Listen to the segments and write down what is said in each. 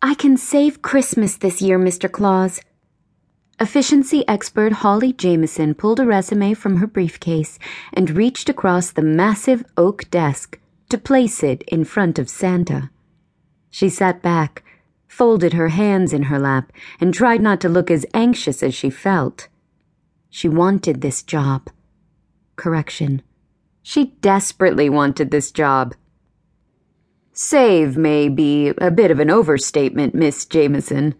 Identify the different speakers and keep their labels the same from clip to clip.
Speaker 1: I can save Christmas this year, Mr. Claus. Efficiency expert Holly Jamison pulled a resume from her briefcase and reached across the massive oak desk to place it in front of Santa. She sat back, folded her hands in her lap, and tried not to look as anxious as she felt. She wanted this job. Correction. She desperately wanted this job. Save may be a bit of an overstatement, Miss Jamison.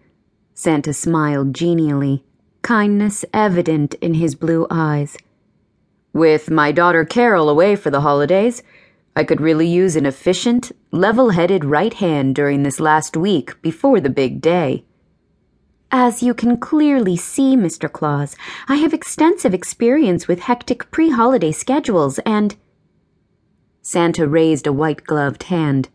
Speaker 1: Santa smiled genially, kindness evident in his blue eyes. With my daughter Carol away for the holidays, I could really use an efficient, level headed right hand during this last week before the big day. As you can clearly see, Mr. Claus, I have extensive experience with hectic pre holiday schedules and. Santa raised a white gloved hand.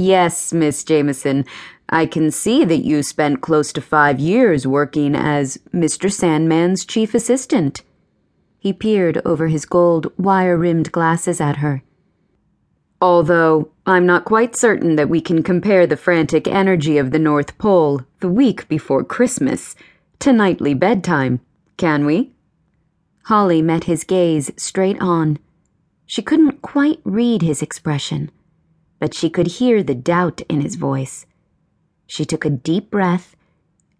Speaker 1: Yes, Miss Jamison, I can see that you spent close to five years working as Mr. Sandman's chief assistant. He peered over his gold, wire rimmed glasses at her. Although I'm not quite certain that we can compare the frantic energy of the North Pole the week before Christmas to nightly bedtime, can we? Holly met his gaze straight on. She couldn't quite read his expression but she could hear the doubt in his voice. She took a deep breath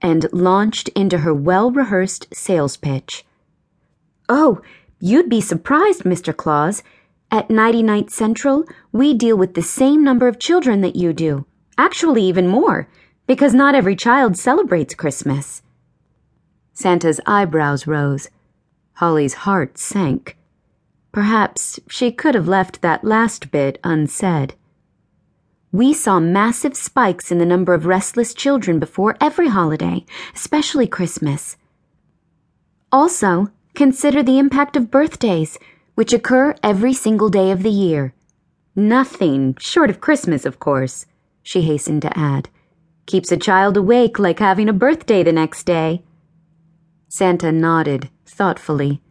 Speaker 1: and launched into her well rehearsed sales pitch. Oh, you'd be surprised, Mr. Claus. At Nighty Night Central, we deal with the same number of children that you do. Actually, even more, because not every child celebrates Christmas. Santa's eyebrows rose. Holly's heart sank. Perhaps she could have left that last bit unsaid. We saw massive spikes in the number of restless children before every holiday, especially Christmas. Also, consider the impact of birthdays, which occur every single day of the year. Nothing, short of Christmas, of course, she hastened to add, keeps a child awake like having a birthday the next day. Santa nodded thoughtfully.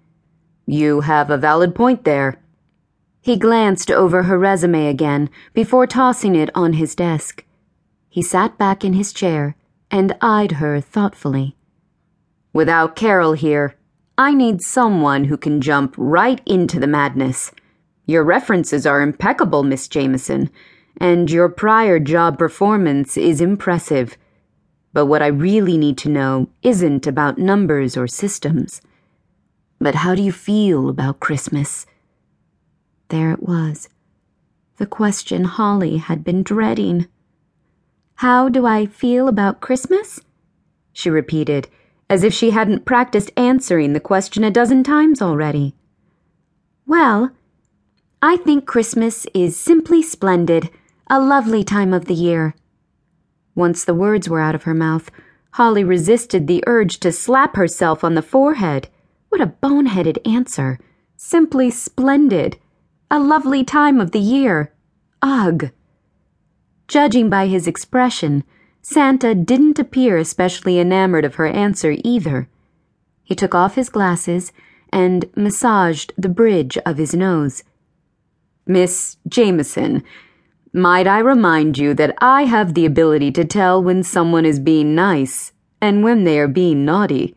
Speaker 1: You have a valid point there. He glanced over her resume again before tossing it on his desk. He sat back in his chair and eyed her thoughtfully. Without Carol here, I need someone who can jump right into the madness. Your references are impeccable, Miss Jamison, and your prior job performance is impressive. But what I really need to know isn't about numbers or systems. But how do you feel about Christmas? There it was. The question Holly had been dreading. How do I feel about Christmas? She repeated, as if she hadn't practiced answering the question a dozen times already. Well, I think Christmas is simply splendid, a lovely time of the year. Once the words were out of her mouth, Holly resisted the urge to slap herself on the forehead. What a boneheaded answer. Simply splendid. A lovely time of the year. Ugh. Judging by his expression, Santa didn't appear especially enamored of her answer either. He took off his glasses and massaged the bridge of his nose. Miss Jamison, might I remind you that I have the ability to tell when someone is being nice and when they are being naughty.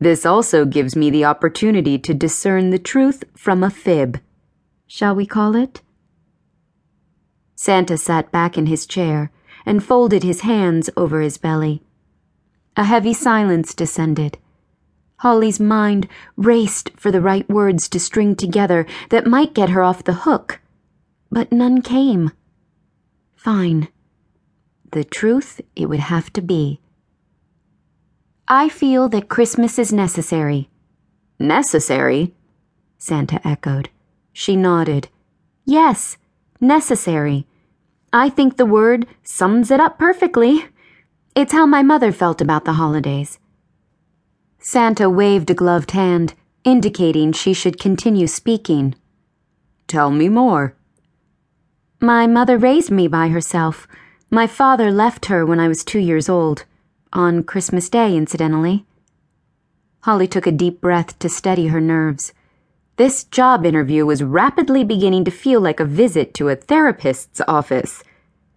Speaker 1: This also gives me the opportunity to discern the truth from a fib shall we call it? Santa sat back in his chair and folded his hands over his belly. A heavy silence descended. Holly's mind raced for the right words to string together that might get her off the hook, but none came. Fine. The truth it would have to be. I feel that Christmas is necessary. Necessary? Santa echoed. She nodded. Yes, necessary. I think the word sums it up perfectly. It's how my mother felt about the holidays. Santa waved a gloved hand, indicating she should continue speaking. Tell me more. My mother raised me by herself. My father left her when I was two years old. On Christmas Day, incidentally. Holly took a deep breath to steady her nerves. This job interview was rapidly beginning to feel like a visit to a therapist's office.